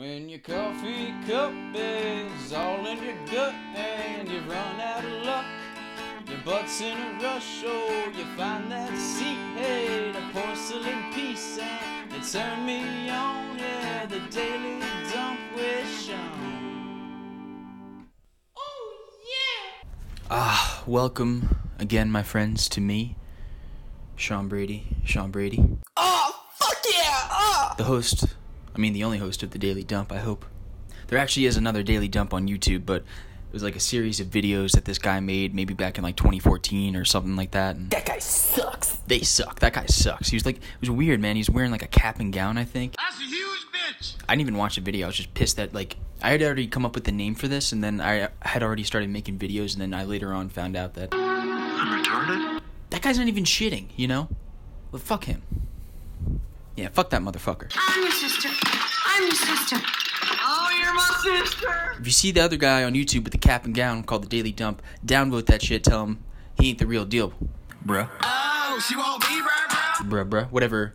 When your coffee cup is all in your gut and you've run out of luck, your butt's in a rush, oh, you find that seat, hey, the porcelain piece, and it turned me on, yeah, the daily dump with Sean. Um. Oh, ah, welcome again, my friends, to me, Sean Brady. Sean Brady. Oh, fuck yeah! Oh! The host, I mean, the only host of the Daily Dump, I hope. There actually is another Daily Dump on YouTube, but it was like a series of videos that this guy made maybe back in like 2014 or something like that. And That guy sucks. they suck. That guy sucks. He was like, it was weird, man. He was wearing like a cap and gown, I think. That's a huge bitch. I didn't even watch the video. I was just pissed that like I had already come up with the name for this, and then I had already started making videos, and then I later on found out that I'm retarded? that guy's not even shitting. You know? Well, fuck him. Yeah, fuck that motherfucker. I'm your sister. I'm your sister. Oh, you're my sister! If you see the other guy on YouTube with the cap and gown called the Daily Dump, downvote that shit. Tell him he ain't the real deal, bruh. Oh, she won't be right, bro. Bruh, bruh. Whatever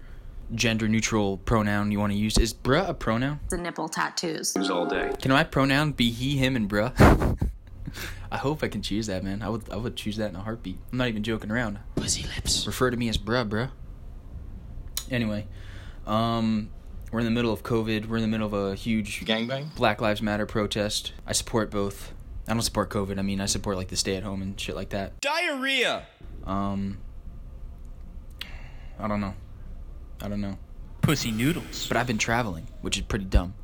gender neutral pronoun you want to use. Is bruh a pronoun? The nipple tattoos. all day. Can my pronoun be he, him, and bruh? I hope I can choose that, man. I would, I would choose that in a heartbeat. I'm not even joking around. Pussy lips. Refer to me as bruh, bruh. Anyway, um, we're in the middle of COVID. We're in the middle of a huge Gangbang? Black Lives Matter protest. I support both. I don't support COVID. I mean, I support like the stay at home and shit like that. Diarrhea! Um, I don't know. I don't know. Pussy noodles. But I've been traveling, which is pretty dumb.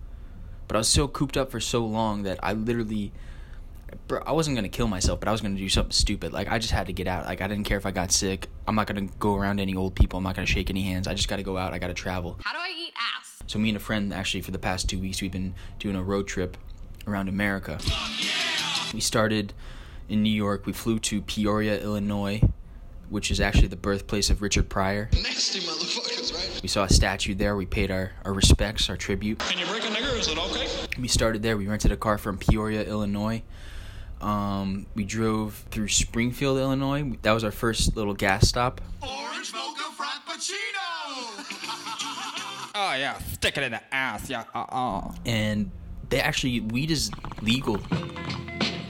But I was so cooped up for so long that I literally, bro, I wasn't gonna kill myself, but I was gonna do something stupid. Like I just had to get out. Like I didn't care if I got sick. I'm not gonna go around any old people. I'm not gonna shake any hands. I just gotta go out. I gotta travel. How do I eat ass? So me and a friend actually for the past two weeks we've been doing a road trip around America. We started in New York. We flew to Peoria, Illinois, which is actually the birthplace of Richard Pryor. Nasty motherfuckers, right? We saw a statue there. We paid our, our respects, our tribute. Can you break a nigger? Is it okay? We started there. We rented a car from Peoria, Illinois. Um, we drove through Springfield, Illinois. That was our first little gas stop. Orange mocha frappuccino! Oh, yeah, stick it in the ass, yeah, uh uh. and they actually weed is legal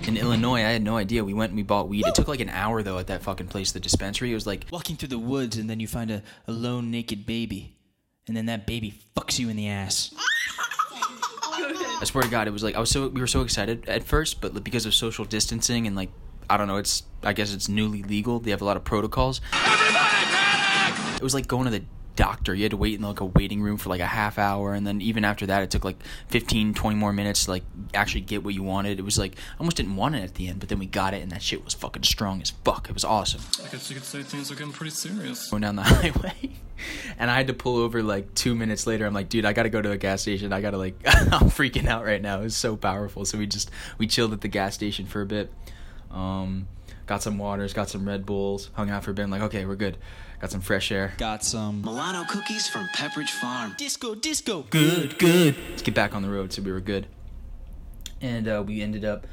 in Illinois. I had no idea. We went and we bought weed. It took like an hour though at that fucking place, the dispensary. It was like walking through the woods and then you find a, a lone naked baby, and then that baby fucks you in the ass. I swear to God, it was like I was so we were so excited at first, but because of social distancing and like I don't know, it's I guess it's newly legal. They have a lot of protocols. It was like going to the doctor. You had to wait in like a waiting room for like a half hour and then even after that it took like 15 20 more minutes to like actually get what you wanted. It was like I almost didn't want it at the end, but then we got it and that shit was fucking strong as fuck. It was awesome. I guess you could say things are getting pretty serious. Going down the highway and I had to pull over like 2 minutes later. I'm like, "Dude, I got to go to a gas station. I got to like I'm freaking out right now. It was so powerful." So we just we chilled at the gas station for a bit. Um got some waters, got some Red Bulls, hung out for a bit. I'm like, "Okay, we're good." Got some fresh air. Got some. Milano cookies from Pepperidge Farm. Disco, disco. Good, good. let's get back on the road so we were good and uh, we ended up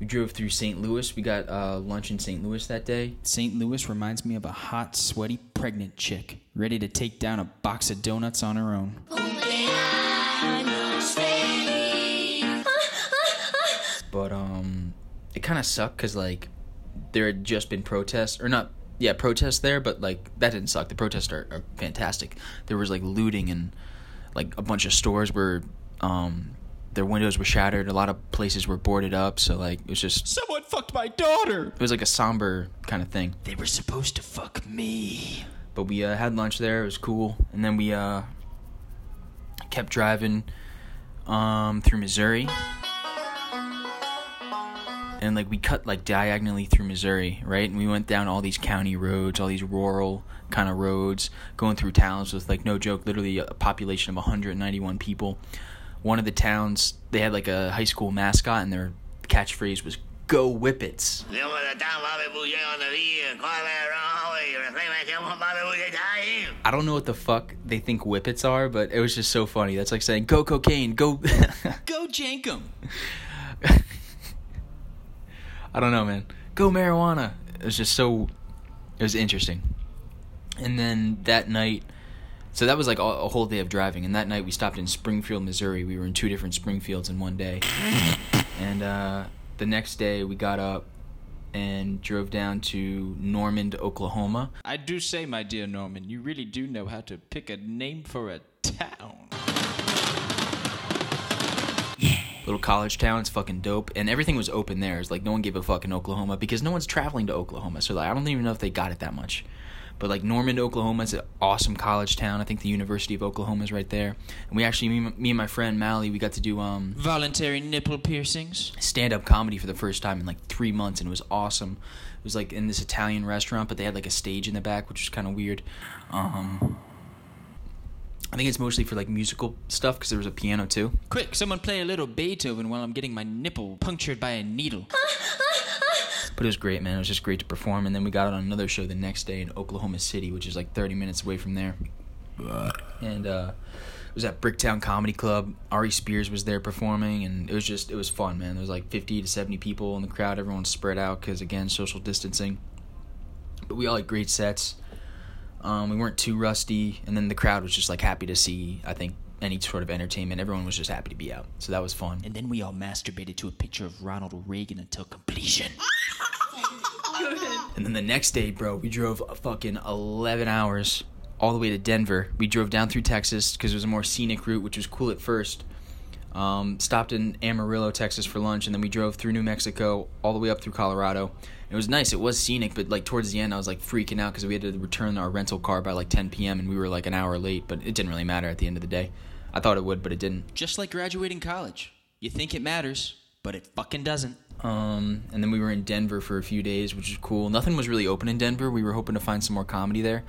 we drove through st louis we got uh, lunch in st louis that day St. Louis reminds me of a hot, sweaty, pregnant chick ready to take down a box of donuts on her own. but um it kind of sucked because like there had just been protests or not yeah protests there but like that didn't suck the protests are, are fantastic there was like looting and like a bunch of stores were um their windows were shattered a lot of places were boarded up so like it was just Someone fucked my daughter. it was like a somber kind of thing They were supposed to fuck me. but we uh, had lunch there. It was cool, and then we uh, kept driving um, through Missouri, and like we cut like diagonally through Missouri, right? And we went down all these county roads, all these rural kind of roads, going through towns with like no joke, literally a population of 191 people. One of the towns they had like a high school mascot, and their catchphrase was "Go Whippets." I don't know what the fuck they think whippets are, but it was just so funny. That's like saying "Go cocaine, go." Go jenkem. I don't know, man. Go marijuana. It was just so. It was interesting. And then that night, So that was like a, a whole day of driving. And that night we stopped in Springfield, Missouri. We were in two different Springfields in one day. And uh, the next day we got up and drove down to Norman, Oklahoma. I do say, my dear Norman, you really do know how to pick a name for a town. Little college town. It's fucking dope, and everything was open there. It's like no one gave a fuck in Oklahoma because no one's traveling to Oklahoma. So like, I don't even know if they got it that much. But like Norman, Oklahoma is an awesome college town. I think the University of Oklahoma is right there. And we actually, me, me and my friend Mally, we got to do um, Voluntary nipple piercings. stand up comedy for the first time in like three months, and it was awesome. It was like in this Italian restaurant, but they had like a stage in the back, which was kind of weird. Um, I think it's mostly for like musical stuff because there was a piano too. Quick, someone play a little Beethoven while I'm getting my nipple punctured by a needle. But it was great, man. It was just great to perform. And then we got on another show the next day in Oklahoma City, which is like 30 minutes away from there. And uh, it was at Bricktown Comedy Club. Aries Spears was there performing, and it was just it was fun, man. There was like 50 to 70 people in the crowd. Everyone's spread out because again, social distancing. But we all had great sets. Um, we weren't too rusty, and then the crowd was just like happy to see. I think any sort of entertainment. Everyone was just happy to be out, so that was fun. And then we all masturbated to a picture of Ronald Reagan until completion. And then the next day, bro, we drove a fucking 11 hours all the way to Denver. We drove down through Texas because it was a more scenic route, which was cool at first. Um, stopped in Amarillo, Texas for lunch, and then we drove through New Mexico all the way up through Colorado. It was nice. It was scenic, but like towards the end, I was like freaking out because we had to return our rental car by like 10 p.m. and we were like an hour late. But it didn't really matter at the end of the day. I thought it would, but it didn't. Just like graduating college. You think it matters, but it fucking doesn't. Um, and then we were in Denver for a few days, which was cool. Nothing was really open in Denver. We were hoping to find some more comedy there.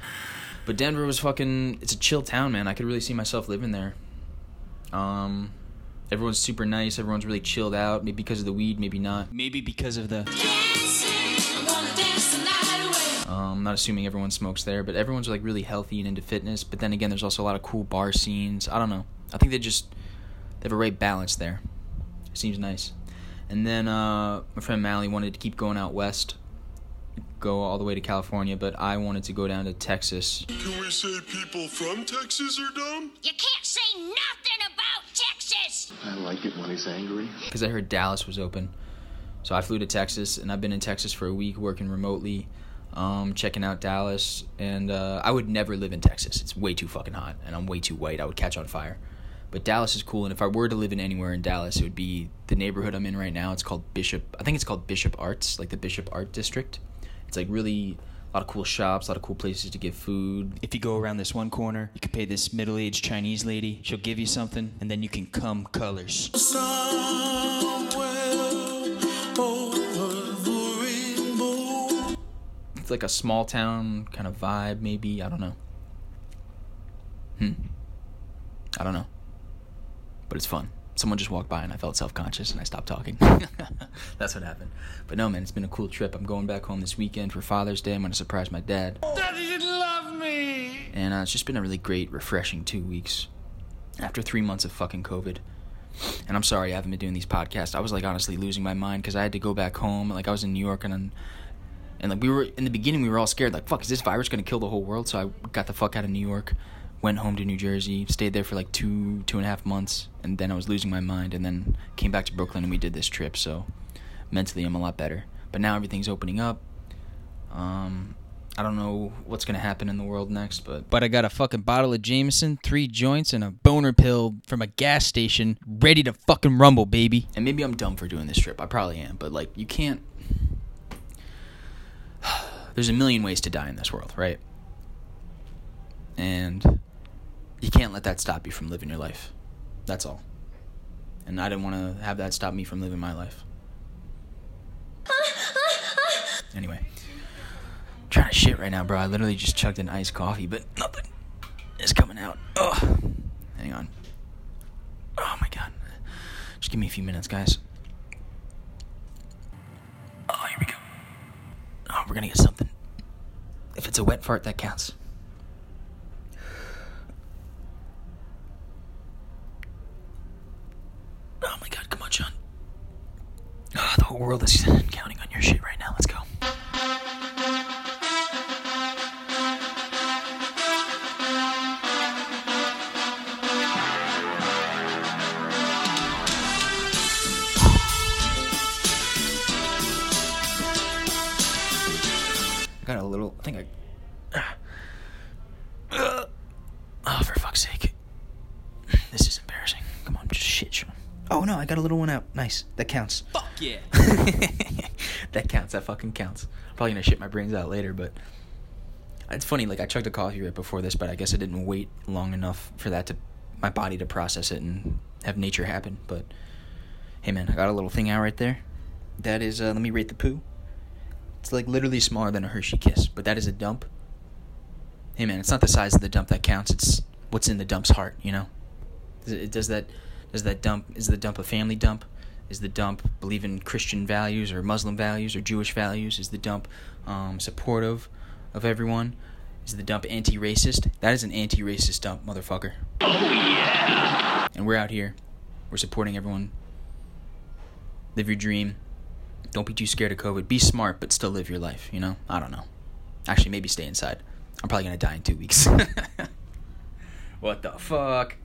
But Denver was fucking it's a chill town, man. I could really see myself living there. Um everyone's super nice, everyone's really chilled out, maybe because of the weed, maybe not. Maybe because of the. Um, I'm not assuming everyone smokes there, but everyone's like really healthy and into fitness. But then again, there's also a lot of cool bar scenes. I don't know. I think they just they have a right balance there. It seems nice. And then uh, my friend Mally wanted to keep going out west, go all the way to California, but I wanted to go down to Texas. Can we say people from Texas are dumb? You can't say nothing about Texas! I like it when he's angry. because I heard Dallas was open. So I flew to Texas, and I've been in Texas for a week working remotely, um, checking out Dallas. And uh, I would never live in Texas. It's way too fucking hot, and I'm way too white. I would catch on fire. But Dallas is cool, and if I were to live in anywhere in Dallas, it would be the neighborhood I'm in right now. It's called Bishop. I think it's called Bishop Arts, like the Bishop Art District. It's like really a lot of cool shops, a lot of cool places to get food. If you go around this one corner, you can pay this middle aged Chinese lady. She'll give you something, and then you can come colors. It's like a small town kind of vibe, maybe. I don't know. Hmm. I don't know. But it's fun. Someone just walked by and I felt self conscious and I stopped talking. That's what happened. But no, man, it's been a cool trip. I'm going back home this weekend for Father's Day. I'm going to surprise my dad. Daddy didn't love me! And uh, it's just been a really great, refreshing two weeks after three months of fucking COVID. And I'm sorry I haven't been doing these podcasts. I was like honestly losing my mind because I had to go back home. Like I was in New York and then, and like we were in the beginning, we were all scared. Like fuck, is this virus gonna kill the whole world? So I got the fuck out of New York, went home to New Jersey, stayed there for like two two and a half months, and then I was losing my mind. And then came back to Brooklyn and we did this trip. So mentally, I'm a lot better. But now everything's opening up. Um, I don't know what's gonna happen in the world next, but But I got a fucking bottle of Jameson, three joints, and a boner pill from a gas station, ready to fucking rumble, baby. and maybe I'm dumb for doing this trip. I probably am, but like you can't. There's a million ways to die in this world, right? And you can't let that stop you from living your life. That's all. And I didn't want to have that stop me from living my life. Anyway, I'm trying to shit right now, bro. I literally just chugged an iced coffee, but nothing is coming out. Ugh. Hang on. Oh my god. Just give me a few minutes, guys. Oh, here we go. Oh, we're gonna get something. If it's a wet fart, that counts. whole world is counting on your shit right now. Let's go. I got a little. I think I. Oh, for fuck's sake. This is embarrassing. Come on, just shit, Sean. Oh no, I got a little one out. Nice. That counts. Fuck yeah. that counts. That fucking counts. Probably gonna shit my brains out later, but it's funny. Like I chugged a coffee right before this, but I guess I didn't wait long enough for that to my body to process it and have nature happen. But hey, man, I got a little thing out right there. That is. Uh, let me rate the poo. It's like literally smaller than a Hershey Kiss, but that is a dump. Hey, man, it's not the size of the dump that counts. It's what's in the dump's heart. You know. Does, it, does that does that dump is the dump a family dump? Is the dump believe in Christian values or Muslim values or Jewish values? Is the dump um, supportive of everyone? Is the dump anti-racist? That is an anti-racist dump, motherfucker. Oh yeah. And we're out here. We're supporting everyone. Live your dream. Don't be too scared of COVID. Be smart, but still live your life. You know. I don't know. Actually, maybe stay inside. I'm probably gonna die in two weeks. what the fuck?